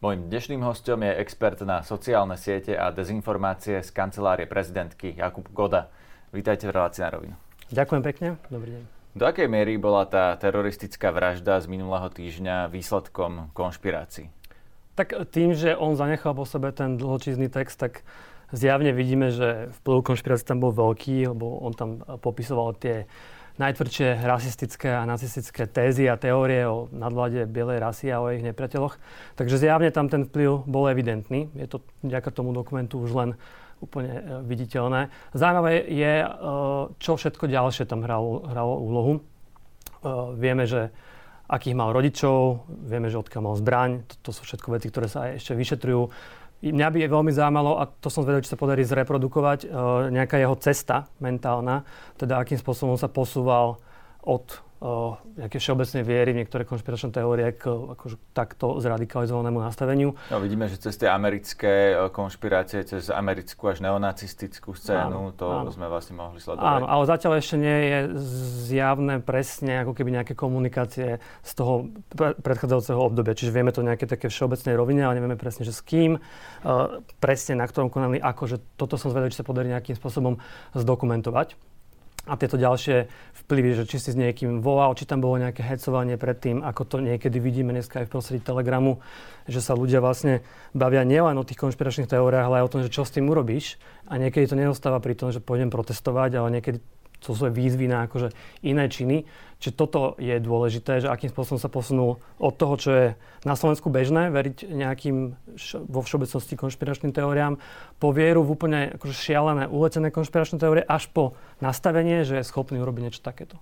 Mojím dnešným hostom je expert na sociálne siete a dezinformácie z kancelárie prezidentky Jakub Goda. Vítajte v relácii na rovinu. Ďakujem pekne, dobrý deň. Do akej miery bola tá teroristická vražda z minulého týždňa výsledkom konšpirácií? Tak tým, že on zanechal po sebe ten dlhočízny text, tak zjavne vidíme, že vplyv konšpirácií tam bol veľký, lebo on tam popisoval tie najtvrdšie rasistické a nacistické tézy a teórie o nadvláde bielej rasy a o ich nepriateľoch. Takže zjavne tam ten vplyv bol evidentný. Je to vďaka tomu dokumentu už len úplne e, viditeľné. Zaujímavé je, e, čo všetko ďalšie tam hralo, hralo úlohu. E, vieme, že akých mal rodičov, vieme, že odkiaľ mal zbraň. To, to sú všetko veci, ktoré sa aj ešte vyšetrujú. Mňa by veľmi zaujímalo, a to som zvedel, či sa podarí zreprodukovať, e, nejaká jeho cesta mentálna, teda akým spôsobom sa posúval od nejaké všeobecnej viery v niektoré konšpiračné teórie k akože, takto zradikalizovanému nastaveniu. No, vidíme, že cez tie americké e, konšpirácie, cez americkú až neonacistickú scénu, áno, to áno. sme vlastne mohli sledovať. Áno, ale zatiaľ ešte nie je zjavné presne ako keby nejaké komunikácie z toho predchádzajúceho obdobia. Čiže vieme to nejaké také všeobecnej rovine, ale nevieme presne, že s kým, uh, presne na ktorom konali, akože toto som zvedel, či sa podarí nejakým spôsobom zdokumentovať a tieto ďalšie vplyvy, že či si s niekým volal, či tam bolo nejaké hecovanie predtým, ako to niekedy vidíme dneska aj v prostredí Telegramu, že sa ľudia vlastne bavia nielen o tých konšpiračných teóriách, ale aj o tom, že čo s tým urobíš. A niekedy to neostáva pri tom, že pôjdem protestovať, ale niekedy to sú výzvy na akože iné činy. Čiže toto je dôležité, že akým spôsobom sa posunul od toho, čo je na Slovensku bežné, veriť nejakým vo všeobecnosti konšpiračným teóriám, po vieru v úplne akože šialené, uletené konšpiračné teórie, až po nastavenie, že je schopný urobiť niečo takéto.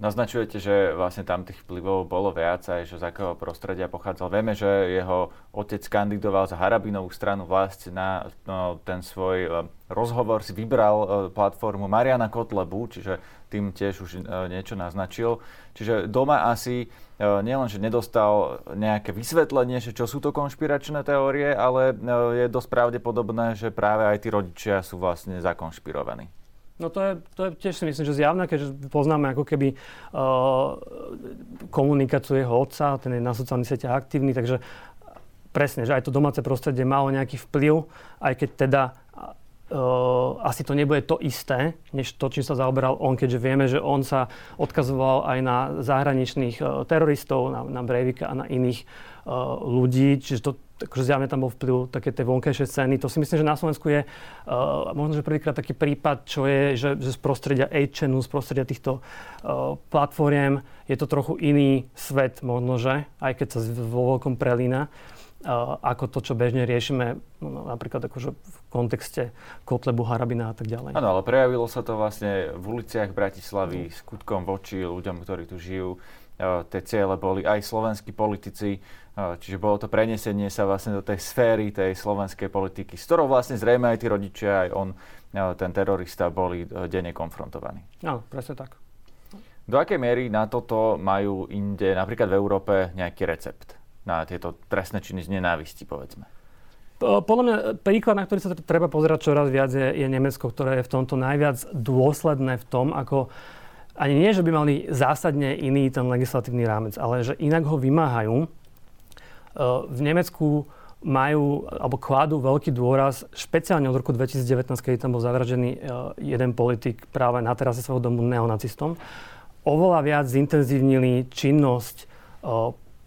Naznačujete, že vlastne tam tých vplyvov bolo viac aj, že z akého prostredia pochádzal. Vieme, že jeho otec kandidoval za Harabinovú stranu vlast na no, ten svoj e, rozhovor, si vybral e, platformu Mariana Kotlebu, čiže tým tiež už e, niečo naznačil. Čiže doma asi nielen, že nedostal nejaké vysvetlenie, že čo sú to konšpiračné teórie, ale je dosť pravdepodobné, že práve aj tí rodičia sú vlastne zakonšpirovaní. No to je, to je tiež si myslím, že zjavné, keďže poznáme ako keby uh, komunikáciu jeho otca, ten je na sociálnych sieťach aktívny, takže presne, že aj to domáce prostredie malo nejaký vplyv, aj keď teda uh, asi to nebude to isté, než to, čím sa zaoberal on, keďže vieme, že on sa odkazoval aj na zahraničných uh, teroristov, na, na Breivika a na iných uh, ľudí, čiže to akože zjavne tam bol vplyv také tej vonkajšej scény. To si myslím, že na Slovensku je uh, možno, že prvýkrát taký prípad, čo je, že, že z prostredia 8chanu, z prostredia týchto uh, platformiem je to trochu iný svet možno, že, aj keď sa vo veľkom prelína, uh, ako to, čo bežne riešime no, napríklad akože v kontexte Kotlebu, Harabina a tak ďalej. Áno, ale prejavilo sa to vlastne v uliciach Bratislavy, skutkom voči ľuďom, ktorí tu žijú. Uh, tie ciele boli aj slovenskí politici, Čiže bolo to prenesenie sa vlastne do tej sféry tej slovenskej politiky, s ktorou vlastne zrejme aj tí rodičia, aj on, ten terorista, boli e, denne konfrontovaní. Áno, presne tak. Do akej miery na toto majú inde, napríklad v Európe, nejaký recept na tieto trestné činy z nenávisti, povedzme? Podľa mňa príklad, na ktorý sa treba pozerať čoraz viac, je, je Nemecko, ktoré je v tomto najviac dôsledné v tom, ako ani nie, že by mali zásadne iný ten legislatívny rámec, ale že inak ho vymáhajú. V Nemecku majú, alebo kladú veľký dôraz, špeciálne od roku 2019, keď tam bol zavražený e, jeden politik práve na terase svojho domu neonacistom, oveľa viac zintenzívnili činnosť e,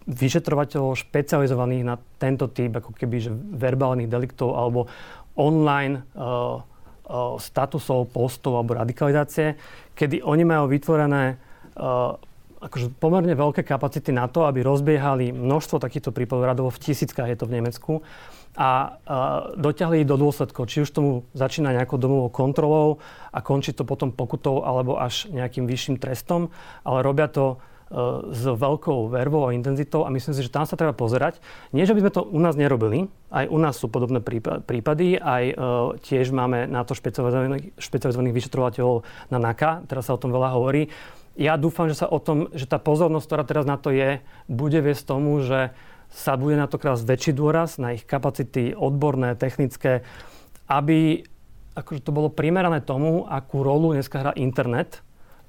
vyšetrovateľov špecializovaných na tento typ ako keby že verbálnych deliktov alebo online uh, uh, statusov, postov alebo radikalizácie, kedy oni majú vytvorené uh, akože pomerne veľké kapacity na to, aby rozbiehali množstvo takýchto prípadov, radovo v tisíckach je to v Nemecku, a, a dotiahli ich do dôsledkov. Či už tomu začína nejakou domovou kontrolou a končí to potom pokutou alebo až nejakým vyšším trestom, ale robia to s veľkou vervou a intenzitou a myslím si, že tam sa treba pozerať. Nie, že by sme to u nás nerobili, aj u nás sú podobné prípady, aj uh, tiež máme na to špecializovaných, špecializovaných vyšetrovateľov na NAKA, teraz sa o tom veľa hovorí ja dúfam, že sa o tom, že tá pozornosť, ktorá teraz na to je, bude viesť tomu, že sa bude na to krás väčší dôraz, na ich kapacity odborné, technické, aby akože to bolo primerané tomu, akú rolu dneska hrá internet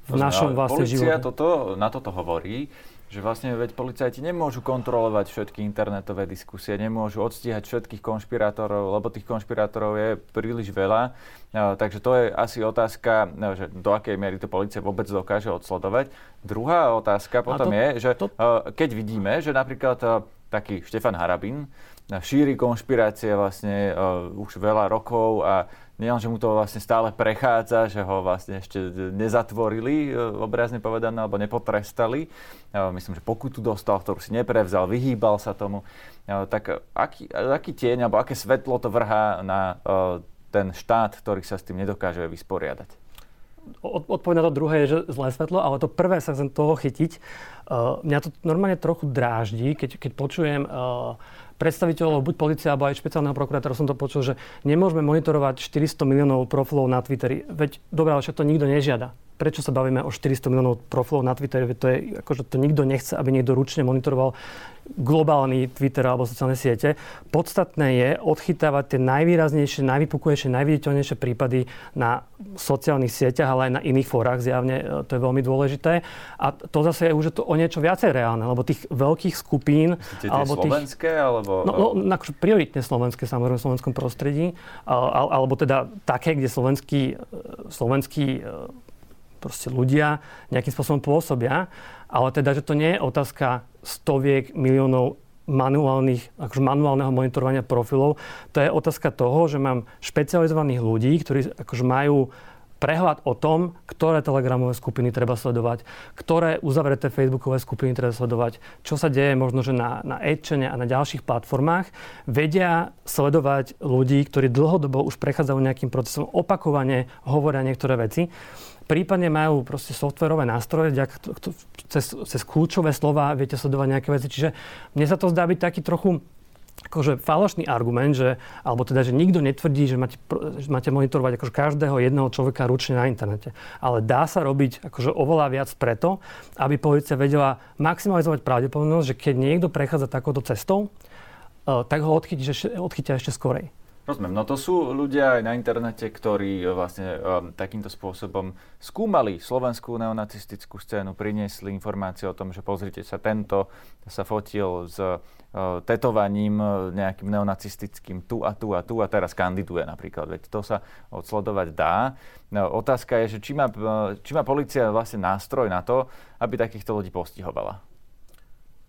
v to našom vlastne živote. toto, na toto hovorí, Že vlastne veď policajti nemôžu kontrolovať všetky internetové diskusie, nemôžu odstíhať všetkých konšpirátorov, lebo tých konšpirátorov je príliš veľa. No, takže to je asi otázka, no, že do akej miery to policia vôbec dokáže odsledovať. Druhá otázka potom to, je, že to... keď vidíme, že napríklad taký Štefan Harabin šíri konšpirácie vlastne už veľa rokov a nielen, že mu to vlastne stále prechádza, že ho vlastne ešte nezatvorili, e, obrazne povedané, alebo nepotrestali. E, myslím, že pokutu dostal, ktorú si neprevzal, vyhýbal sa tomu. E, tak aký, aký tieň, alebo aké svetlo to vrhá na ten štát, ktorý sa s tým nedokáže vysporiadať? Odpoveď na to druhé je, že zlé svetlo, ale to prvé sa chcem toho chytiť. mňa to normálne trochu dráždi, keď, keď počujem predstaviteľov, buď policia alebo aj špeciálneho prokurátora som to počul, že nemôžeme monitorovať 400 miliónov profilov na Twitteri. Veď dobrá, však to nikto nežiada prečo sa bavíme o 400 miliónov profilov na Twitteri, to je, akože to nikto nechce, aby niekto ručne monitoroval globálny Twitter alebo sociálne siete. Podstatné je odchytávať tie najvýraznejšie, najvypukujejšie, najviditeľnejšie prípady na sociálnych sieťach, ale aj na iných fórach zjavne. E, to je veľmi dôležité. A to zase je už to o niečo viacej reálne, lebo tých veľkých skupín... Myslíte alebo tých, slovenské? Alebo... No, no akože prioritne slovenské, samozrejme v slovenskom prostredí. Alebo teda také, kde slovenský, e, slovenský e, proste ľudia nejakým spôsobom pôsobia, ale teda, že to nie je otázka stoviek miliónov manuálnych, akože manuálneho monitorovania profilov. To je otázka toho, že mám špecializovaných ľudí, ktorí akože majú prehľad o tom, ktoré telegramové skupiny treba sledovať, ktoré uzavreté facebookové skupiny treba sledovať, čo sa deje možno, že na, na Edčene a na ďalších platformách. Vedia sledovať ľudí, ktorí dlhodobo už prechádzajú nejakým procesom, opakovane hovoria niektoré veci. Prípadne majú proste softverové nástroje, cez, cez kľúčové slova viete sledovať nejaké veci. Čiže mne sa to zdá byť taký trochu akože falošný argument, že, alebo teda, že nikto netvrdí, že máte, že máte monitorovať akože každého jedného človeka ručne na internete. Ale dá sa robiť akože oveľa viac preto, aby policia vedela maximalizovať pravdepodobnosť, že keď niekto prechádza takouto cestou, eh, tak ho odchytí, odchytia ešte skorej. Rozumiem. No to sú ľudia aj na internete, ktorí e, vlastne um, takýmto spôsobom skúmali slovenskú neonacistickú scénu, priniesli informácie o tom, že pozrite sa, tento sa fotil s uh, tetovaním nejakým neonacistickým tu a tu a tu a teraz kandiduje napríklad. Veď to sa odsledovať dá. No, otázka je, že či má, či má policia vlastne nástroj na to, aby takýchto ľudí postihovala.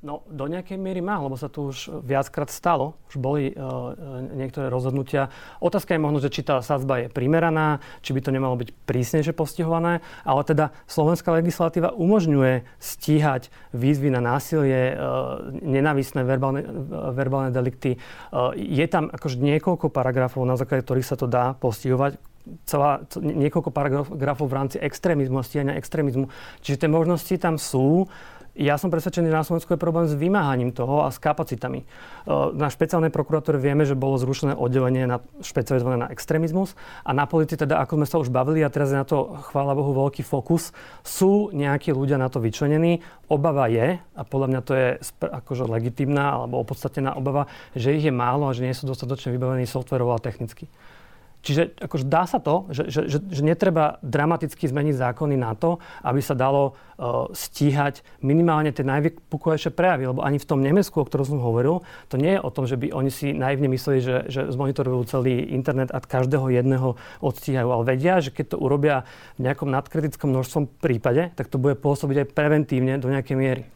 No, do nejakej miery má, lebo sa tu už viackrát stalo. Už boli uh, niektoré rozhodnutia. Otázka je možno, že či tá sadzba je primeraná, či by to nemalo byť prísnejšie postihované, ale teda slovenská legislatíva umožňuje stíhať výzvy na násilie, uh, nenávisné verbálne, uh, verbálne delikty. Uh, je tam akože niekoľko paragrafov, na základe ktorých sa to dá postihovať celá, niekoľko paragrafov v rámci extrémizmu a stíhania extrémizmu. Čiže tie možnosti tam sú. Ja som presvedčený, že na Slovensku je problém s vymáhaním toho a s kapacitami. E, na špeciálnej prokuratúre vieme, že bolo zrušené oddelenie na, špecializované na extrémizmus a na policii teda, ako sme sa už bavili a teraz je na to, chvála Bohu, veľký fokus, sú nejakí ľudia na to vyčlenení. Obava je, a podľa mňa to je akože legitimná alebo opodstatnená obava, že ich je málo a že nie sú dostatočne vybavení softverovo a technicky. Čiže akože dá sa to, že, že, že, že netreba dramaticky zmeniť zákony na to, aby sa dalo uh, stíhať minimálne tie najvypukujúce prejavy. Lebo ani v tom Nemecku, o ktorom som hovoril, to nie je o tom, že by oni si naivne mysleli, že, že zmonitorujú celý internet a každého jedného odstíhajú. Ale vedia, že keď to urobia v nejakom nadkritickom množstvom prípade, tak to bude pôsobiť aj preventívne do nejakej miery.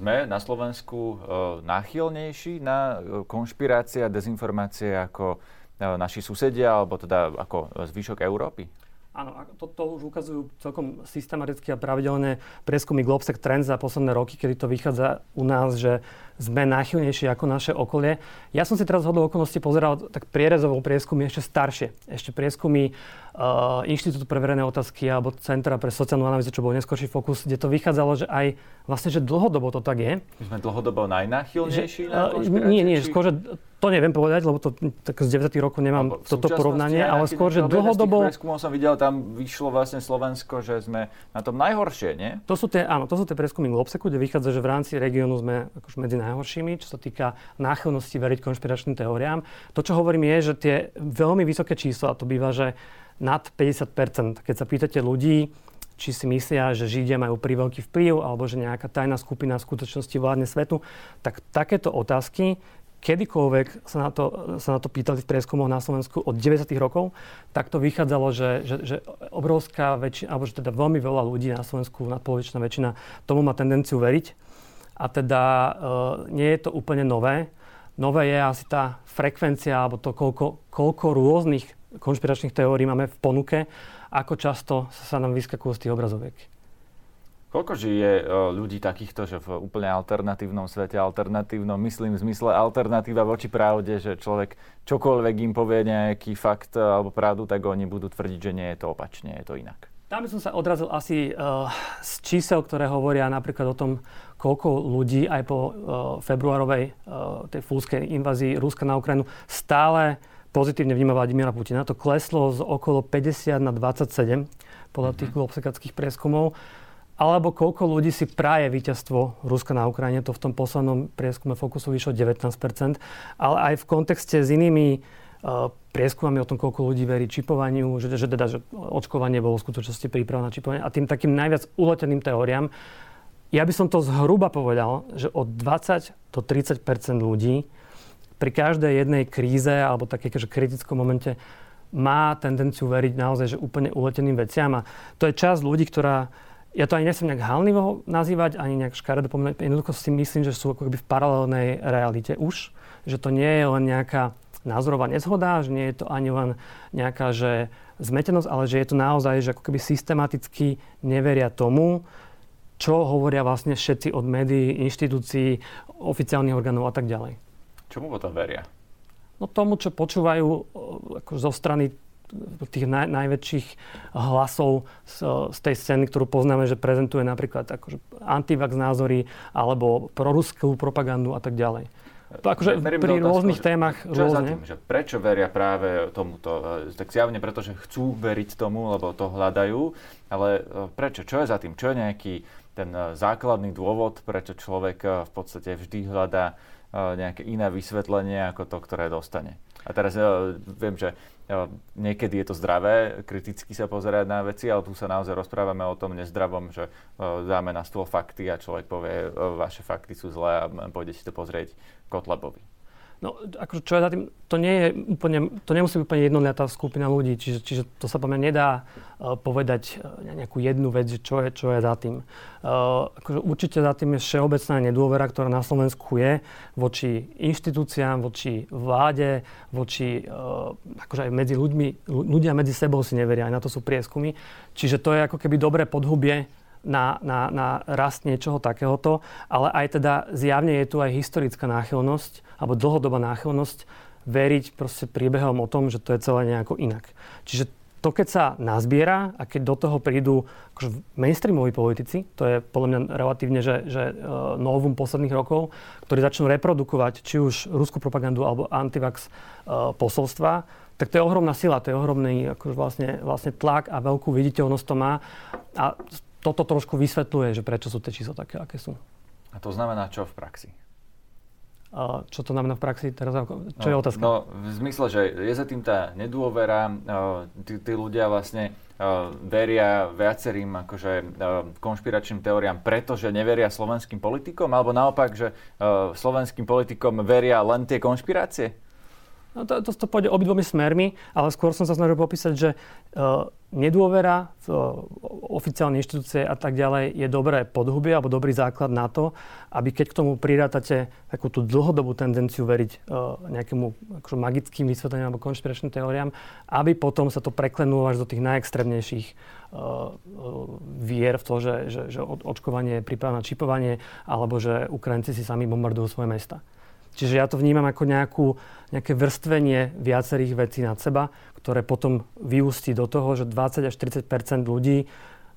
sme na Slovensku e, náchylnejší na e, konšpirácie a dezinformácie ako e, naši susedia, alebo teda ako zvyšok Európy? Áno, to, to už ukazujú celkom systematicky a pravidelné prieskumy Globsec Trends za posledné roky, kedy to vychádza u nás, že sme náchylnejší ako naše okolie. Ja som si teraz hodou okolností pozeral tak prierezovou prieskumy ešte staršie. Ešte prieskumy uh, Inštitútu pre verejné otázky alebo Centra pre sociálnu analýzu, čo bol neskôrší fokus, kde to vychádzalo, že aj vlastne, že dlhodobo to tak je. My sme dlhodobo najnáchylnejší že, na uh, Nie, nie, skôr, že to neviem povedať, lebo to tak z 90. rokov nemám toto porovnanie, ale skôr, že dlhodobo... Prieskumov som videl, tam vyšlo vlastne Slovensko, že sme na tom najhoršie, nie? To sú tie, áno, to sú tie prieskumy Globseku, kde vychádza, že v rámci regiónu sme akože medzi najhoršími, čo sa týka náchylnosti veriť konšpiračným teóriám. To, čo hovorím, je, že tie veľmi vysoké čísla, to býva, že nad 50 Keď sa pýtate ľudí, či si myslia, že Židia majú veľký vplyv, alebo že nejaká tajná skupina v skutočnosti vládne svetu, tak takéto otázky kedykoľvek sa na to, sa na to pýtali v prieskumoch na Slovensku od 90. rokov, tak to vychádzalo, že, že, že obrovská väčšina, alebo že teda veľmi veľa ľudí na Slovensku, nadpolovičná väčšina, tomu má tendenciu veriť. A teda e, nie je to úplne nové. Nové je asi tá frekvencia, alebo to, koľko, koľko rôznych konšpiračných teórií máme v ponuke, ako často sa nám vyskakujú z tých obrazoviek. Koľko žije e, ľudí takýchto, že v úplne alternatívnom svete, alternatívnom, myslím v zmysle alternatíva voči pravde, že človek čokoľvek im povie nejaký fakt alebo pravdu, tak oni budú tvrdiť, že nie je to opačne, je to inak. Tam som sa odrazil asi uh, z čísel, ktoré hovoria napríklad o tom, koľko ľudí aj po uh, februárovej uh, tej fúlskej invázii Ruska na Ukrajinu stále pozitívne vníma Vladimíra Putina. To kleslo z okolo 50 na 27 podľa tých mhm. globsekackých prieskumov alebo koľko ľudí si praje víťazstvo Ruska na Ukrajine. To v tom poslednom prieskume Fokusu vyšlo 19%. Ale aj v kontexte s inými prieskumami o tom, koľko ľudí verí čipovaniu, že, že, teda, že očkovanie bolo v skutočnosti príprava na čipovanie a tým takým najviac uleteným teóriám. Ja by som to zhruba povedal, že od 20 do 30% ľudí pri každej jednej kríze alebo také kritickom momente má tendenciu veriť naozaj že úplne uleteným veciam. A to je časť ľudí, ktorá ja to ani nechcem nejak halnivo nazývať, ani nejak škaredo pomenúť. Jednoducho si myslím, že sú ako keby v paralelnej realite už. Že to nie je len nejaká názorová nezhoda, že nie je to ani len nejaká že zmetenosť, ale že je to naozaj, že ako keby systematicky neveria tomu, čo hovoria vlastne všetci od médií, inštitúcií, oficiálnych orgánov a tak ďalej. Čomu potom veria? No tomu, čo počúvajú ako zo strany tých naj, najväčších hlasov z, z tej scény, ktorú poznáme, že prezentuje napríklad akože antivax názory alebo proruskú propagandu a tak ďalej. Akože pri rôznych otázku, témach čo rôzne. Tým, že prečo veria práve tomuto? E, tak zjavne preto, že chcú veriť tomu, lebo to hľadajú, ale e, prečo? Čo je za tým? Čo je nejaký ten e, základný dôvod, prečo človek v podstate vždy hľadá nejaké iné vysvetlenie ako to, ktoré dostane? A teraz viem, že niekedy je to zdravé kriticky sa pozerať na veci, ale tu sa naozaj rozprávame o tom nezdravom, že dáme na stôl fakty a človek povie, vaše fakty sú zlé a pôjde si to pozrieť Kotlebovi. No, akože čo je za tým, to nie je úplne, to nemusí byť úplne jednoliatá skupina ľudí, čiže, čiže to sa podľa nedá uh, povedať uh, nejakú jednu vec, že čo je, čo je za tým. Uh, akože určite za tým je všeobecná nedôvera, ktorá na Slovensku je voči inštitúciám, voči vláde, voči, uh, akože aj medzi ľuďmi, ľudia medzi sebou si neveria, aj na to sú prieskumy. Čiže to je ako keby dobré podhubie na, na, na rast niečoho takéhoto, ale aj teda zjavne je tu aj historická náchylnosť alebo dlhodobá náchylnosť veriť proste príbehom o tom, že to je celé nejako inak. Čiže to, keď sa nazbiera a keď do toho prídu akože mainstreamoví politici, to je podľa mňa relatívne, že, že uh, novum posledných rokov, ktorí začnú reprodukovať či už ruskú propagandu alebo antivax uh, posolstva, tak to je ohromná sila, to je ohromný akože vlastne, vlastne tlak a veľkú viditeľnosť to má. A toto trošku vysvetľuje, že prečo sú tie čísla také, aké sú. A to znamená čo v praxi? A čo to znamená v praxi? Teraz, čo no, je otázka? No, v zmysle, že je za tým tá nedôvera, tí, tí ľudia vlastne veria viacerým akože, konšpiračným teóriám, pretože neveria slovenským politikom, alebo naopak, že slovenským politikom veria len tie konšpirácie? No to, to, to pôjde obidvomi smermi, ale skôr som sa snažil popísať, že uh, nedôvera v uh, oficiálne inštitúcie a tak ďalej je dobré podhubie alebo dobrý základ na to, aby keď k tomu prirátate takú tú dlhodobú tendenciu veriť uh, nejakému akože magickým vysvetleniam alebo konšpiračným teóriám, aby potom sa to preklenulo až do tých najextrémnejších uh, vier v to, že, že, že očkovanie je príprava na čipovanie alebo že Ukrajinci si sami bombardujú svoje mesta. Čiže ja to vnímam ako nejakú, nejaké vrstvenie viacerých vecí nad seba, ktoré potom vyústí do toho, že 20 až 30% ľudí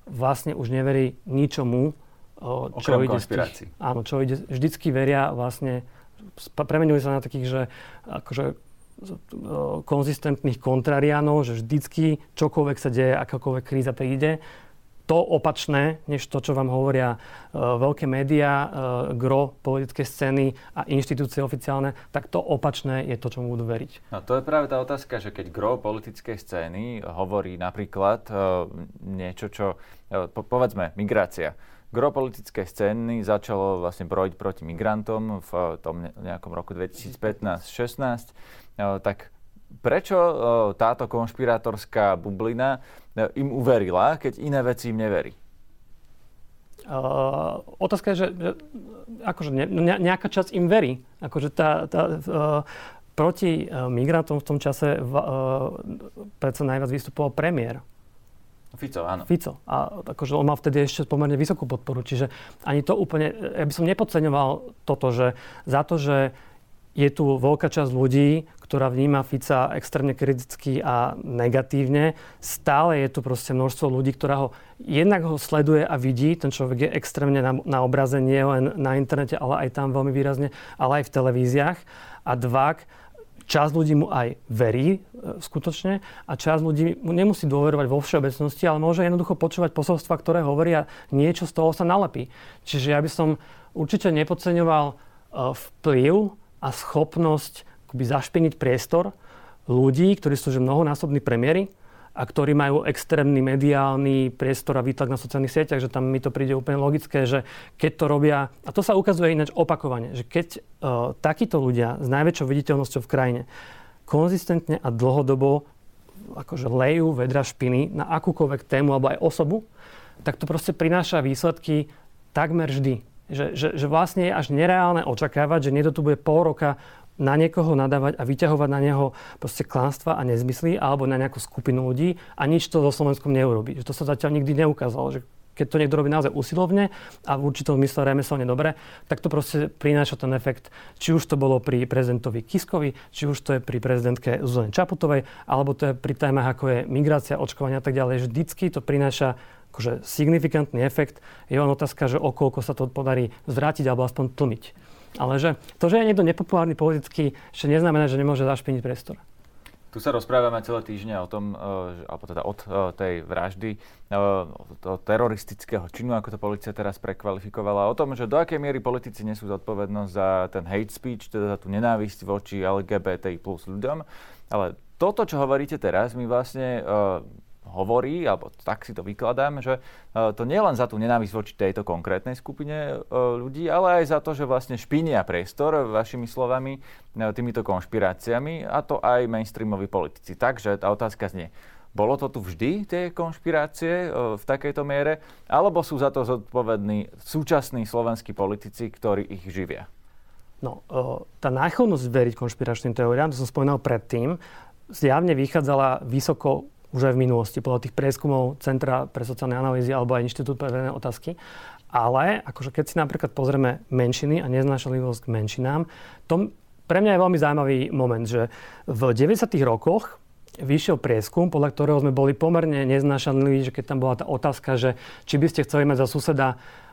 vlastne už neverí ničomu, čo Okrem ide z tých, áno, čo ide, vždycky veria vlastne, premenujú sa na takých, že akože konzistentných kontrariánov, že vždycky čokoľvek sa deje, akákoľvek kríza príde, to opačné, než to, čo vám hovoria uh, veľké médiá, uh, gro politické scény a inštitúcie oficiálne, tak to opačné je to, čomu budú veriť. No to je práve tá otázka, že keď gro politickej scény hovorí napríklad uh, niečo, čo, po, povedzme, migrácia. Gro politické scény začalo vlastne brojiť proti migrantom v tom nejakom roku 2015-16, uh, tak prečo uh, táto konšpirátorská bublina im uverila, keď iné veci im neverí? Uh, otázka je, že, že akože ne, ne, nejaká časť im verí. Akože tá, tá, uh, proti uh, migrantom v tom čase uh, predsa najviac vystupoval premiér. Fico, áno. Fico. A akože on mal vtedy ešte pomerne vysokú podporu. Čiže ani to úplne, ja by som nepodceňoval toto, že za to, že je tu veľká časť ľudí, ktorá vníma Fica extrémne kriticky a negatívne. Stále je tu proste množstvo ľudí, ktorá ho jednak ho sleduje a vidí. Ten človek je extrémne na, na obraze, nie len na internete, ale aj tam veľmi výrazne, ale aj v televíziách. A dvak, časť ľudí mu aj verí e, skutočne a časť ľudí mu nemusí dôverovať vo všeobecnosti, ale môže jednoducho počúvať posolstva, ktoré hovoria, niečo z toho sa nalepí. Čiže ja by som určite nepodceňoval e, vplyv a schopnosť akoby zašpiniť priestor ľudí, ktorí sú že mnohonásobní premiéry a ktorí majú extrémny mediálny priestor a výtlak na sociálnych sieťach, že tam mi to príde úplne logické, že keď to robia, a to sa ukazuje ináč opakovane, že keď uh, takíto ľudia s najväčšou viditeľnosťou v krajine konzistentne a dlhodobo akože lejú vedra špiny na akúkoľvek tému alebo aj osobu, tak to proste prináša výsledky takmer vždy že, že, že vlastne je až nereálne očakávať, že niekto tu bude pol roka na niekoho nadávať a vyťahovať na neho proste klánstva a nezmysly alebo na nejakú skupinu ľudí a nič to so Slovenskom neurobi. Že to sa zatiaľ nikdy neukázalo. Že keď to niekto robí naozaj usilovne a v určitom mysle remeselne dobre, tak to proste prináša ten efekt, či už to bolo pri prezidentovi Kiskovi, či už to je pri prezidentke Zuzane Čaputovej, alebo to je pri témach ako je migrácia, očkovania a tak ďalej. Vždycky to prináša akože signifikantný efekt. Je len otázka, že okolko sa to podarí zvrátiť alebo aspoň tlmiť. Ale že to, že je niekto nepopulárny politicky, ešte neznamená, že nemôže zašpiniť priestor. Tu sa rozprávame celé týždne o tom, e, alebo teda od e, tej vraždy, toho e, teroristického činu, ako to policia teraz prekvalifikovala, o tom, že do akej miery politici nesú zodpovednosť za ten hate speech, teda za tú nenávisť voči LGBTI plus ľuďom. Ale toto, čo hovoríte teraz, mi vlastne hovorí, alebo tak si to vykladám, že e, to nie len za tú nenávisť voči tejto konkrétnej skupine e, ľudí, ale aj za to, že vlastne špinia priestor, vašimi slovami, e, týmito konšpiráciami, a to aj mainstreamoví politici. Takže tá otázka znie, bolo to tu vždy, tie konšpirácie v takejto miere, alebo sú za to zodpovední súčasní slovenskí politici, ktorí ich živia? No, tá náchylnosť veriť konšpiračným teóriám, to som spomínal predtým, zjavne vychádzala vysoko už aj v minulosti, podľa tých prieskumov Centra pre sociálne analýzy alebo aj Inštitút pre verejné otázky. Ale akože keď si napríklad pozrieme menšiny a neznášanlivosť k menšinám, to pre mňa je veľmi zaujímavý moment, že v 90. rokoch vyšiel prieskum, podľa ktorého sme boli pomerne neznášanliví, že keď tam bola tá otázka, že či by ste chceli mať za suseda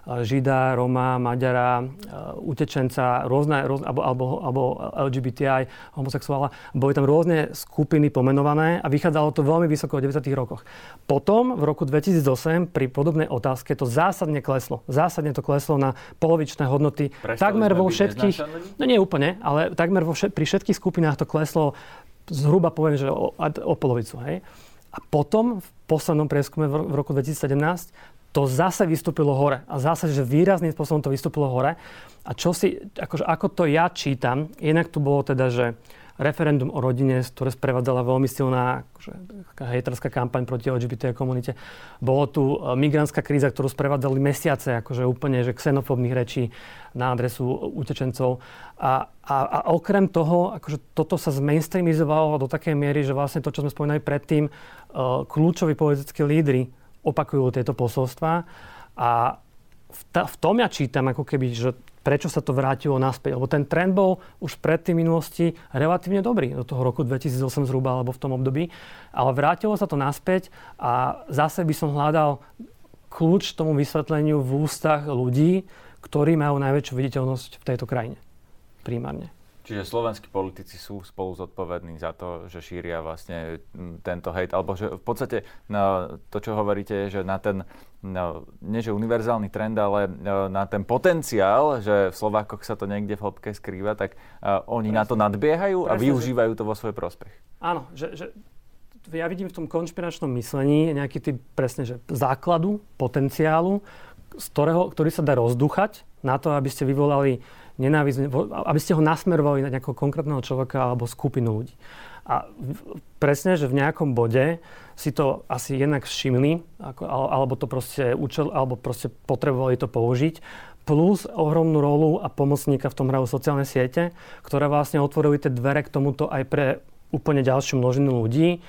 Žida, Roma, Maďara, utečenca, rôzne, rôzne alebo, alebo, alebo LGBTI, homosexuála. Boli tam rôzne skupiny pomenované a vychádzalo to veľmi vysoko v 90. rokoch. Potom v roku 2008 pri podobnej otázke to zásadne kleslo. Zásadne to kleslo na polovičné hodnoty. Prestali takmer vo všetkých, no nie úplne, ale takmer vo všet, pri všetkých skupinách to kleslo zhruba poviem, že o, o polovicu. Hej. A potom v poslednom prieskume v roku 2017 to zase vystúpilo hore. A zase, že výrazným spôsobom to vystúpilo hore. A čo si, akože, ako to ja čítam, inak tu bolo teda, že referendum o rodine, ktoré sprevádzala veľmi silná akože, hejterská kampaň proti LGBT komunite. Bolo tu e, migrantská kríza, ktorú sprevádzali mesiace, akože úplne že xenofóbnych rečí na adresu utečencov. A, a, a okrem toho, akože toto sa zmainstreamizovalo do takej miery, že vlastne to, čo sme spomínali predtým, uh, kľúčoví politickí lídry opakujú tieto posolstva. A v, ta, v tom ja čítam, ako keby, že prečo sa to vrátilo naspäť. Lebo ten trend bol už pred tým minulosti relatívne dobrý, do toho roku 2008 zhruba, alebo v tom období. Ale vrátilo sa to naspäť a zase by som hľadal kľúč tomu vysvetleniu v ústach ľudí, ktorí majú najväčšiu viditeľnosť v tejto krajine. Primárne. Čiže slovenskí politici sú spolu zodpovední za to, že šíria vlastne tento hejt, alebo že v podstate no, to, čo hovoríte, je, že na ten, no, nie že univerzálny trend, ale no, na ten potenciál, že v Slovákoch sa to niekde v hĺbke skrýva, tak uh, oni Presne. na to nadbiehajú Presne, a využívajú to vo svoj prospech. Áno, že, že ja vidím v tom konšpiračnom myslení nejaký typ presne, že základu, potenciálu, z ktorého, ktorý sa dá rozduchať na to, aby ste vyvolali nenávisť, aby ste ho nasmerovali na nejakého konkrétneho človeka alebo skupinu ľudí. A presne, že v nejakom bode si to asi jednak všimli, ako, alebo to proste učil, alebo proste potrebovali to použiť. Plus ohromnú rolu a pomocníka v tom hrajú sociálne siete, ktoré vlastne otvorili tie dvere k tomuto aj pre úplne ďalšiu množinu ľudí.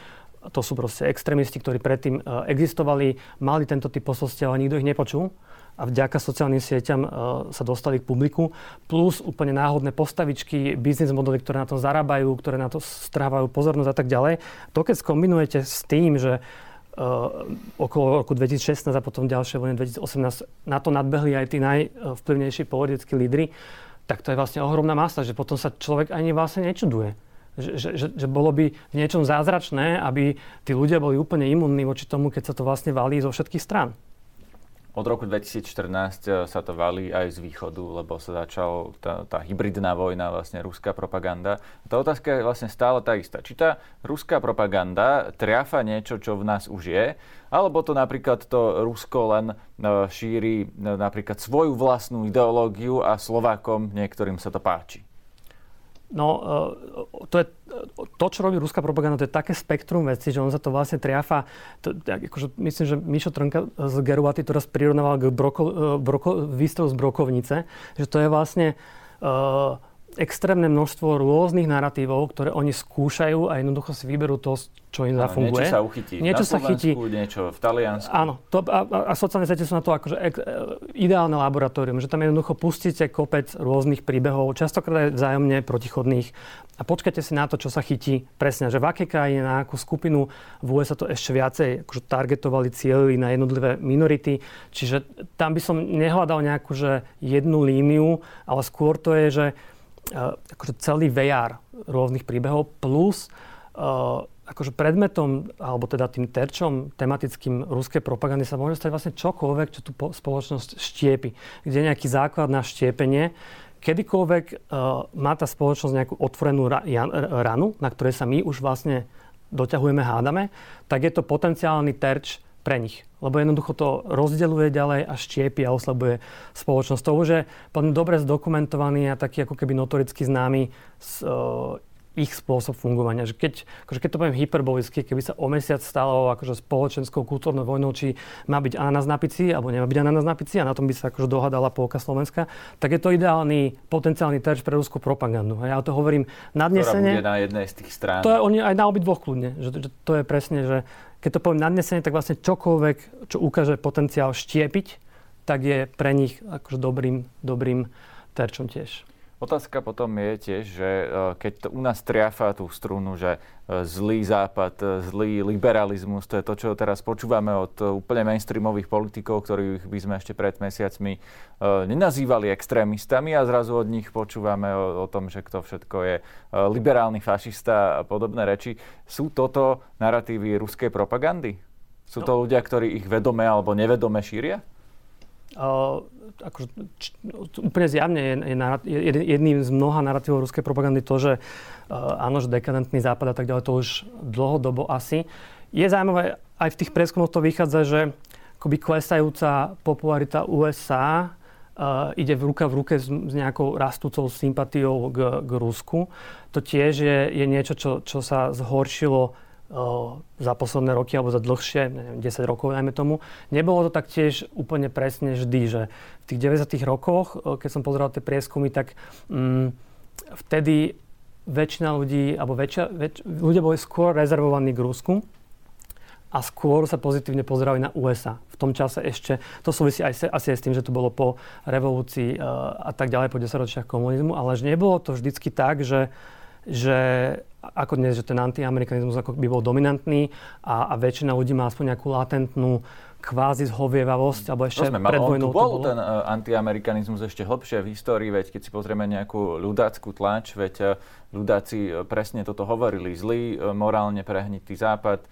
To sú proste extrémisti, ktorí predtým e, existovali, mali tento typ posolstiev, ale nikto ich nepočul a vďaka sociálnym sieťam uh, sa dostali k publiku. Plus úplne náhodné postavičky, biznis modely, ktoré na to zarábajú, ktoré na to strávajú pozornosť a tak ďalej. To keď skombinujete s tým, že uh, okolo roku 2016 a potom ďalšie vojny 2018 na to nadbehli aj tí najvplyvnejší politickí lídry, tak to je vlastne ohromná masa, že potom sa človek ani vlastne nečuduje. Že, že, že, bolo by v niečom zázračné, aby tí ľudia boli úplne imunní voči tomu, keď sa to vlastne valí zo všetkých strán. Od roku 2014 eh, sa to valí aj z východu, lebo sa začala tá, tá hybridná vojna, vlastne ruská propaganda. Tá otázka je vlastne stále tá istá. Či tá ruská propaganda triafa niečo, čo v nás už je, alebo to napríklad to Rusko len eh, šíri eh, napríklad svoju vlastnú ideológiu a Slovákom niektorým sa to páči. No, e, to je to, čo robí ruská propaganda, to je také spektrum veci, že on sa to vlastne triafa. To, akože, myslím, že Mišo Trnka z Geruaty to raz prirovnával k broko, e, broko, výstrel z brokovnice, že to je vlastne uh, extrémne množstvo rôznych narratívov, ktoré oni skúšajú a jednoducho si vyberú to, čo im zafunguje. Niečo sa uchytí niečo na sa chytí. niečo v Taliansku. Áno, to, a, a sociálne siete sú na to akože ek, ideálne laboratórium, že tam jednoducho pustíte kopec rôznych príbehov, častokrát aj vzájomne protichodných a počkajte si na to, čo sa chytí presne, že v akej krajine, na akú skupinu v USA to ešte viacej akože targetovali, cieľili na jednotlivé minority, čiže tam by som nehľadal nejakú že jednu líniu, ale skôr to je, že akože celý VR rôznych príbehov plus uh, akože predmetom, alebo teda tým terčom tematickým ruskej propagandy sa môže stať vlastne čokoľvek, čo tú spoločnosť štiepi. Kde je nejaký základ na štiepenie, kedykoľvek uh, má tá spoločnosť nejakú otvorenú ra- ranu, na ktorej sa my už vlastne doťahujeme, hádame, tak je to potenciálny terč pre nich. Lebo jednoducho to rozdeluje ďalej a štiepi a oslabuje spoločnosť. To už je dobre zdokumentovaný a taký ako keby notoricky známy s, uh, ich spôsob fungovania. Že keď, akože keď to poviem hyperbolicky, keby sa o mesiac stalo akože spoločenskou kultúrnou vojnou, či má byť ananas na pici, alebo nemá byť ananas na pici, a na tom by sa akože dohadala polka Slovenska, tak je to ideálny potenciálny terč pre ruskú propagandu. A ja to hovorím nadnesene. Ktorá bude na jednej z tých strán. To je oni aj na obidvoch kľudne. Že, že to je presne, že keď to poviem nadnesene, tak vlastne čokoľvek, čo ukáže potenciál štiepiť, tak je pre nich akože dobrým, dobrým terčom tiež. Otázka potom je tiež, že e, keď to u nás triafa tú strunu, že e, zlý západ, e, zlý liberalizmus, to je to, čo teraz počúvame od úplne mainstreamových politikov, ktorých by sme ešte pred mesiacmi nenazývali extrémistami a zrazu od nich počúvame o, o tom, že kto všetko je liberálny fašista a podobné reči. Sú toto narratívy ruskej propagandy? Sú to no. ľudia, ktorí ich vedome alebo nevedome šíria? Akože, č, úplne zjavne je, je, je jedným z mnoha narratívov ruskej propagandy to, že uh, áno, že dekadentný západ a tak ďalej, to už dlhodobo asi. Je zaujímavé, aj v tých prieskumoch to vychádza, že akoby klesajúca popularita USA uh, ide v ruka v ruke s, s nejakou rastúcou sympatiou k, k Rusku. To tiež je, je niečo, čo, čo sa zhoršilo za posledné roky alebo za dlhšie, neviem, 10 rokov najmä tomu. Nebolo to tak tiež úplne presne vždy, že v tých 90 rokoch, keď som pozeral tie prieskumy, tak mm, vtedy väčšina ľudí, alebo väčšia, väč, ľudia boli skôr rezervovaní k Rusku a skôr sa pozitívne pozerali na USA. V tom čase ešte, to súvisí aj se, asi aj s tým, že to bolo po revolúcii uh, a tak ďalej, po 10 ročiach komunizmu, ale že nebolo to vždycky tak, že že ako dnes, že ten antiamerikanizmus ako by bol dominantný a, a väčšina ľudí má aspoň nejakú latentnú kvázi zhovievavosť, alebo ešte sme, pred vojnou bol to bolo. ten uh, antiamerikanizmus ešte hlbšie v histórii, veď keď si pozrieme nejakú ľudáckú tlač, veď uh, ľudáci uh, presne toto hovorili. Zlý, morálne prehnitý západ,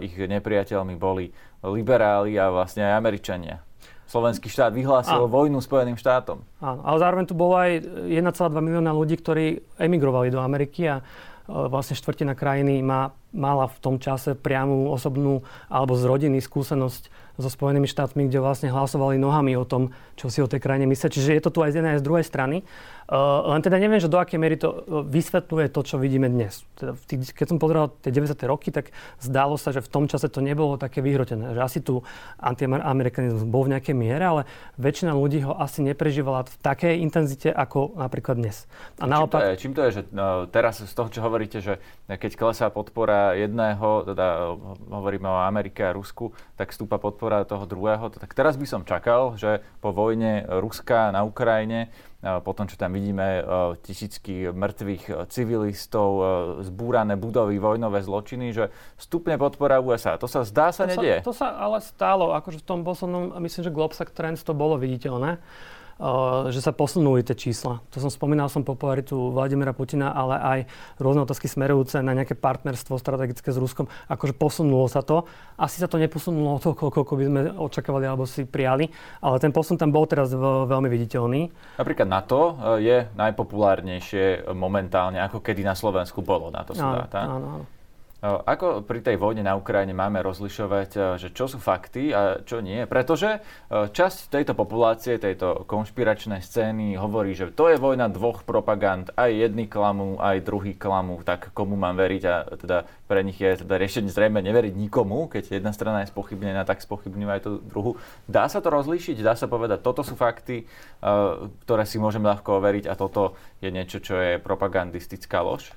ich nepriateľmi boli liberáli a vlastne aj Američania slovenský štát vyhlásil Áno. vojnu Spojeným štátom. Áno, ale zároveň tu bolo aj 1,2 milióna ľudí, ktorí emigrovali do Ameriky a e, vlastne štvrtina krajiny má, mala v tom čase priamu osobnú alebo z rodiny skúsenosť so Spojenými štátmi, kde vlastne hlasovali nohami o tom, čo si o tej krajine myslia. Čiže je to tu aj z jednej aj z druhej strany. Uh, len teda neviem, že do akej miery to uh, vysvetľuje to, čo vidíme dnes. Teda tých, keď som pozeral tie 90. roky, tak zdalo sa, že v tom čase to nebolo také vyhrotené. Že asi tu antiamerikanizmus bol v nejakej miere, ale väčšina ľudí ho asi neprežívala v takej intenzite ako napríklad dnes. A naopak... Čím to je, čím to je že no, teraz z toho, čo hovoríte, že keď klesá podpora jedného, teda hovoríme o Amerike a Rusku, tak stúpa podpora toho druhého, tak teraz by som čakal, že po vojne Ruska na Ukrajine potom, čo tam vidíme tisícky mŕtvych civilistov, zbúrané budovy, vojnové zločiny, že stupne podpora USA. To sa zdá sa to nedie. Sa, to sa ale stálo, akože v tom poslednom, myslím, že Globsack Trends to bolo viditeľné. Že sa posunuli tie čísla. To som spomínal som popularitu Vladimira Putina, ale aj rôzne otázky smerujúce na nejaké partnerstvo strategické s Ruskom. Akože posunulo sa to. Asi sa to neposunulo toľko, koľko by sme očakávali alebo si prijali, ale ten posun tam bol teraz veľmi viditeľný. Napríklad NATO eh, je najpopulárnejšie momentálne, ako kedy na Slovensku bolo. Na to sa dá, áno, áno. Ako pri tej vojne na Ukrajine máme rozlišovať, že čo sú fakty a čo nie? Pretože časť tejto populácie, tejto konšpiračnej scény hovorí, že to je vojna dvoch propagand, aj jedný klamu, aj druhý klamu, tak komu mám veriť a teda pre nich je teda riešenie zrejme neveriť nikomu, keď jedna strana je spochybnená, tak spochybňujú aj tú druhú. Dá sa to rozlíšiť? Dá sa povedať, toto sú fakty, ktoré si môžem ľahko overiť a toto je niečo, čo je propagandistická lož?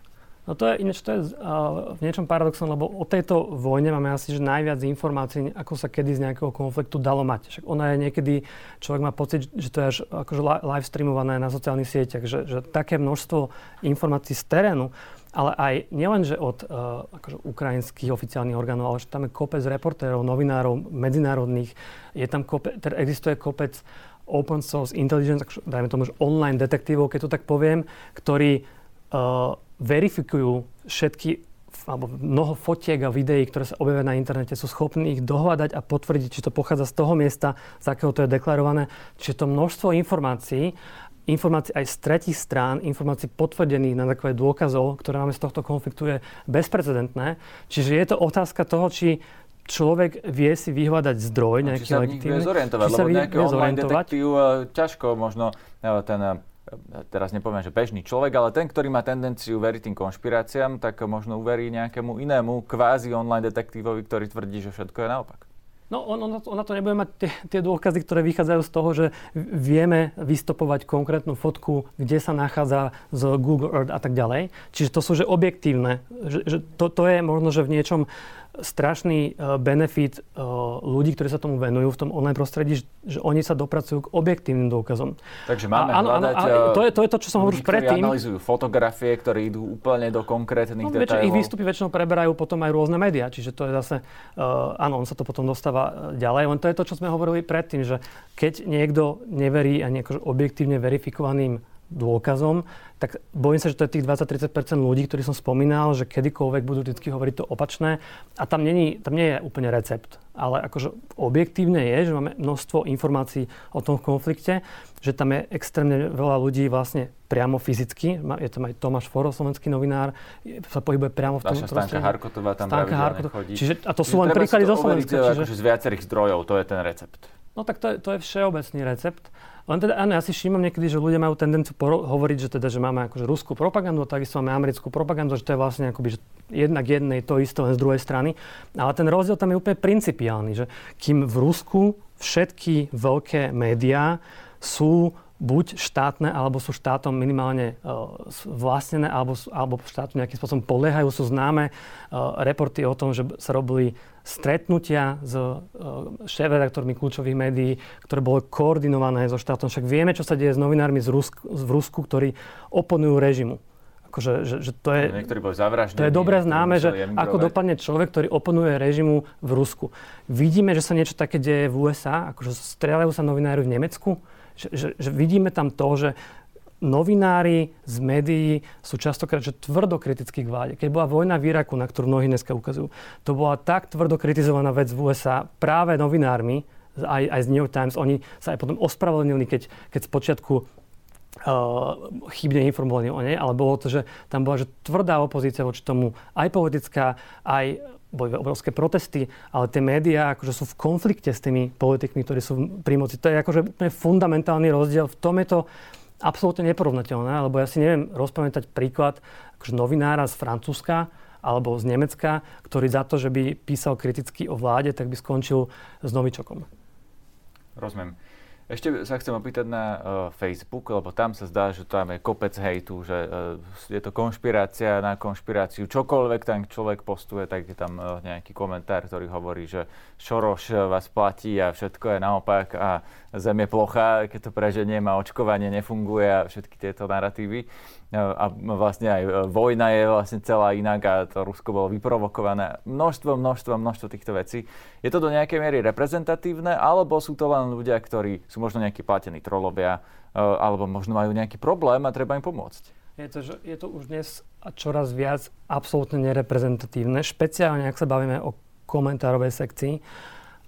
No to je ináč, to je uh, v niečom paradoxné, lebo o tejto vojne máme asi že najviac informácií, ako sa kedy z nejakého konfliktu dalo mať. Však ona je niekedy, človek má pocit, že to je až akože live streamované na sociálnych sieťach, že, že také množstvo informácií z terénu, ale aj nielen, že od uh, akože ukrajinských oficiálnych orgánov, ale že tam je kopec reportérov, novinárov, medzinárodných, je tam kopec, teda existuje kopec open source intelligence, dajme tomu, že online detektívov, keď to tak poviem, ktorí uh, verifikujú všetky alebo mnoho fotiek a videí, ktoré sa objavia na internete, sú schopní ich dohľadať a potvrdiť, či to pochádza z toho miesta, z akého to je deklarované. Čiže to množstvo informácií, informácií aj z tretich strán, informácií potvrdených na základe dôkazov, ktoré máme z tohto konfliktu, je bezprecedentné. Čiže je to otázka toho, či človek vie si vyhľadať zdroj nejaký legitímny. Či sa zorientovať, lebo nejaký online detektív e, ťažko možno e, ten e, teraz nepoviem, že bežný človek, ale ten, ktorý má tendenciu veriť tým konšpiráciám, tak možno uverí nejakému inému kvázi online detektívovi, ktorý tvrdí, že všetko je naopak. No, on, on, to nebude mať tie, tie dôkazy, ktoré vychádzajú z toho, že vieme vystopovať konkrétnu fotku, kde sa nachádza z Google Earth a tak ďalej. Čiže to sú že objektívne. Že, že to, to je možno, že v niečom strašný uh, benefit uh, ľudí, ktorí sa tomu venujú v tom online prostredí, že, oni sa dopracujú k objektívnym dôkazom. Takže máme a, áno, hľadať áno, a to, je, to je to, čo som hovoril predtým. analizujú fotografie, ktoré idú úplne do konkrétnych no, detailov. Ich výstupy väčšinou preberajú potom aj rôzne médiá, čiže to je zase, áno, on sa to potom dostáva ďalej, len to je to, čo sme hovorili predtým, že keď niekto neverí a nejako objektívne verifikovaným dôkazom, tak bojím sa, že to je tých 20-30% ľudí, ktorí som spomínal, že kedykoľvek budú vždy hovoriť to opačné. A tam, není, tam nie je úplne recept. Ale akože objektívne je, že máme množstvo informácií o tom konflikte, že tam je extrémne veľa ľudí vlastne priamo fyzicky. Je tam aj Tomáš Foro, slovenský novinár, sa pohybuje priamo v tom Naša Stanka Harkotová tam Stanka Harkotová. chodí. Čiže, a to sú len príklady zo Slovenska. Čiže... Akože z viacerých zdrojov, to je ten recept. No tak to je, to je všeobecný recept. Len teda, áno, ja si všímam niekedy, že ľudia majú tendenciu poro- hovoriť, že teda, že máme akože ruskú propagandu, takisto máme americkú propagandu, že to je vlastne akoby, že jednak jednej to isté, len z druhej strany. Ale ten rozdiel tam je úplne principiálny, že kým v Rusku všetky veľké médiá sú buď štátne, alebo sú štátom minimálne uh, vlastnené, alebo, alebo štátu nejakým spôsobom podliehajú. Sú známe uh, reporty o tom, že sa robili stretnutia s uh, šéf-redaktormi kľúčových médií, ktoré boli koordinované so štátom. Však vieme, čo sa deje s novinármi z Rusku, v Rusku, ktorí oponujú režimu. Akože, že, že to je, Niektorí boli zavraždení. To je dobre známe, že ako dopadne človek, ktorý oponuje režimu v Rusku. Vidíme, že sa niečo také deje v USA, akože strieľajú sa novinári v Nemecku že, že, že vidíme tam to, že novinári z médií sú častokrát že tvrdo kritickí k vláde. Keď bola vojna v Iraku, na ktorú mnohí dneska ukazujú, to bola tak tvrdo kritizovaná vec v USA práve novinármi, aj, aj z New York Times, oni sa aj potom ospravedlnili, keď, keď spočiatku uh, chybne informovali o nej, ale bolo to, že tam bola že tvrdá opozícia voči tomu, aj politická, aj boli obrovské protesty, ale tie médiá akože sú v konflikte s tými politikmi, ktorí sú pri moci. To je akože úplne fundamentálny rozdiel. V tom je to absolútne neporovnateľné, lebo ja si neviem rozpamätať príklad akože novinára z Francúzska alebo z Nemecka, ktorý za to, že by písal kriticky o vláde, tak by skončil s novičokom. Rozumiem. Ešte sa chcem opýtať na uh, Facebook, lebo tam sa zdá, že tam je kopec hejtu, že uh, je to konšpirácia na konšpiráciu. Čokoľvek tam človek postuje, tak je tam uh, nejaký komentár, ktorý hovorí, že Šoroš vás platí a všetko je naopak a Zem je plocha, keď to preženiem a očkovanie nefunguje a všetky tieto narratívy a vlastne aj vojna je vlastne celá inak a to Rusko bolo vyprovokované. Množstvo, množstvo, množstvo týchto vecí. Je to do nejakej miery reprezentatívne, alebo sú to len ľudia, ktorí sú možno nejakí platení trolovia, e, alebo možno majú nejaký problém a treba im pomôcť? Je to, že je to už dnes čoraz viac absolútne nereprezentatívne, špeciálne ak sa bavíme o komentárovej sekcii.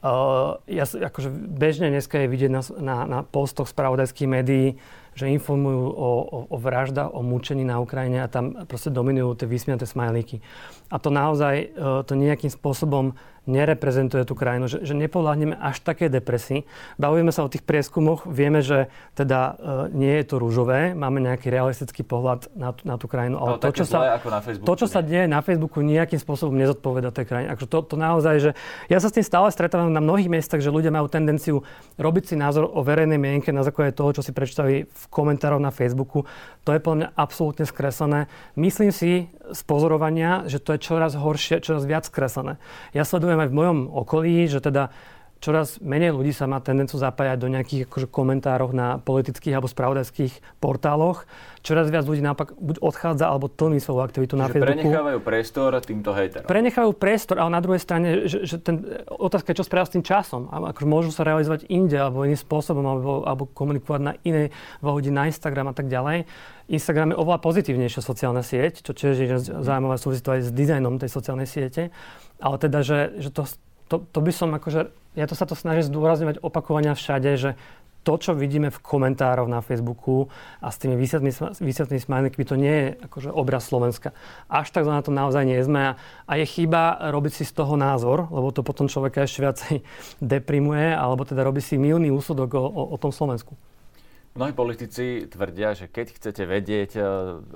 Uh, ja, akože bežne dneska je vidieť na, na, na postoch spravodajských médií, že informujú o, o, o vraždách, o mučení na Ukrajine a tam proste dominujú tie vysmiaté smajlíky. A to naozaj uh, to nejakým spôsobom nereprezentuje tú krajinu, že, že nepodľahneme až také depresii. Bavíme sa o tých prieskumoch, vieme, že teda e, nie je to rúžové, máme nejaký realistický pohľad na, na tú krajinu. Ale, ale to, čo sa, ako na to, čo sa deje na Facebooku, nejakým spôsobom nezodpoveda tej krajine. Akože to, to naozaj, že ja sa s tým stále stretávam na mnohých miestach, že ľudia majú tendenciu robiť si názor o verejnej mienke na základe toho, čo si prečítali v komentároch na Facebooku. To je podľa mňa absolútne skreslené. Myslím si z pozorovania, že to je čoraz horšie, čoraz viac skreslené. Ja sledujem aj v mojom okolí, že teda čoraz menej ľudí sa má tendenciu zapájať do nejakých akože, komentároch na politických alebo spravodajských portáloch. Čoraz viac ľudí naopak buď odchádza alebo tlmí svoju aktivitu Čiže na Facebooku. prenechávajú priestor týmto hejterom. Prenechávajú priestor, ale na druhej strane, že, že ten, otázka je, čo spravia s tým časom. Akože môžu sa realizovať inde alebo iným spôsobom alebo, alebo komunikovať na iné hodí na Instagram a tak ďalej. Instagram je oveľa pozitívnejšia sociálna sieť, čo tiež je zaujímavé súvisí to aj s dizajnom tej sociálnej siete. Ale teda, že, že to, to, to by som akože, ja to sa to snažím zdôrazňovať opakovania všade, že to, čo vidíme v komentároch na Facebooku a s tými vysvetnými smajlikmi, to nie je akože obraz Slovenska. Až tak na to naozaj nie sme. A, a je chyba robiť si z toho názor, lebo to potom človeka ešte viacej deprimuje, alebo teda robí si milný úsudok o, o, o tom Slovensku. Mnohí politici tvrdia, že keď chcete vedieť, e,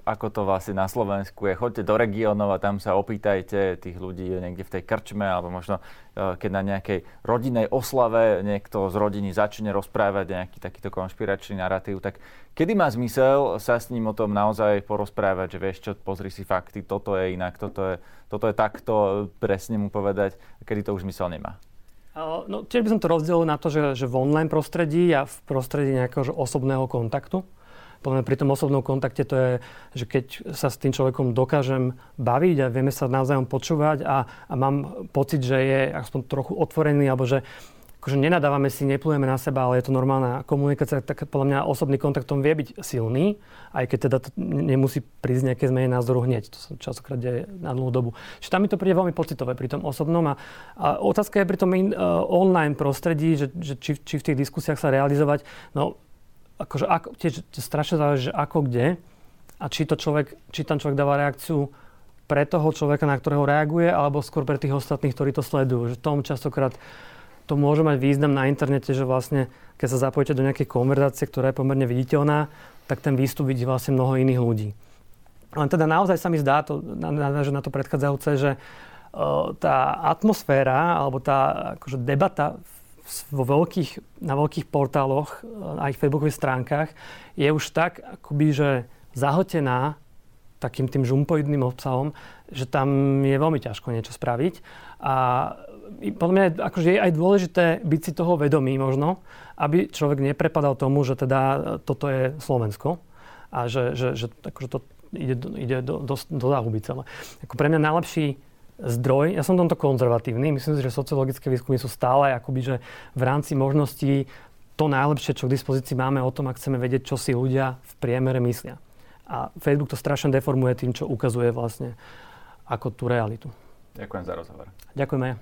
ako to vlastne na Slovensku je, choďte do regiónov a tam sa opýtajte tých ľudí niekde v tej krčme, alebo možno e, keď na nejakej rodinnej oslave niekto z rodiny začne rozprávať nejaký takýto konšpiračný narratív, tak kedy má zmysel sa s ním o tom naozaj porozprávať, že vieš čo, pozri si fakty, toto je inak, toto je, toto je takto, presne mu povedať, kedy to už zmysel nemá? No, tiež by som to rozdelil na to, že, že v online prostredí a v prostredí nejakého osobného kontaktu. Podľa pri tom osobnom kontakte to je, že keď sa s tým človekom dokážem baviť a vieme sa navzájom počúvať a, a mám pocit, že je aspoň trochu otvorený alebo že akože nenadávame si, neplujeme na seba, ale je to normálna komunikácia, tak podľa mňa osobný kontakt tom vie byť silný, aj keď teda nemusí prísť nejaké zmeny názoru hneď. To sa častokrát deje na dlhú dobu. Čiže tam mi to príde veľmi pocitové pri tom osobnom. A, a otázka je pri tom in, uh, online prostredí, že, že či, či v tých diskusiách sa realizovať. No, akože ako, tiež strašne záleží, že ako kde a či, to človek, či tam človek dáva reakciu pre toho človeka, na ktorého reaguje, alebo skôr pre tých ostatných, ktorí to sledujú. Že tom častokrát to môže mať význam na internete, že vlastne keď sa zapojíte do nejakej konverzácie, ktorá je pomerne viditeľná, tak ten výstup vidí vlastne mnoho iných ľudí. Len teda naozaj sa mi zdá, to, na, na, to predchádzajúce, že uh, tá atmosféra alebo tá akože debata vo veľkých, na veľkých portáloch, aj v facebookových stránkach, je už tak akoby, že zahltená takým tým žumpoidným obsahom, že tam je veľmi ťažko niečo spraviť. A podľa mňa akože je aj dôležité byť si toho vedomý možno, aby človek neprepadal tomu, že teda toto je Slovensko a že, že, že akože to ide, ide do, do, do záhuby celé. Ako pre mňa najlepší zdroj, ja som tomto konzervatívny, myslím si, že sociologické výskumy sú stále akoby, že v rámci možností to najlepšie, čo k dispozícii máme o tom, ak chceme vedieť, čo si ľudia v priemere myslia. A Facebook to strašne deformuje tým, čo ukazuje vlastne ako tú realitu. Ďakujem za rozhovor. Ďakujeme.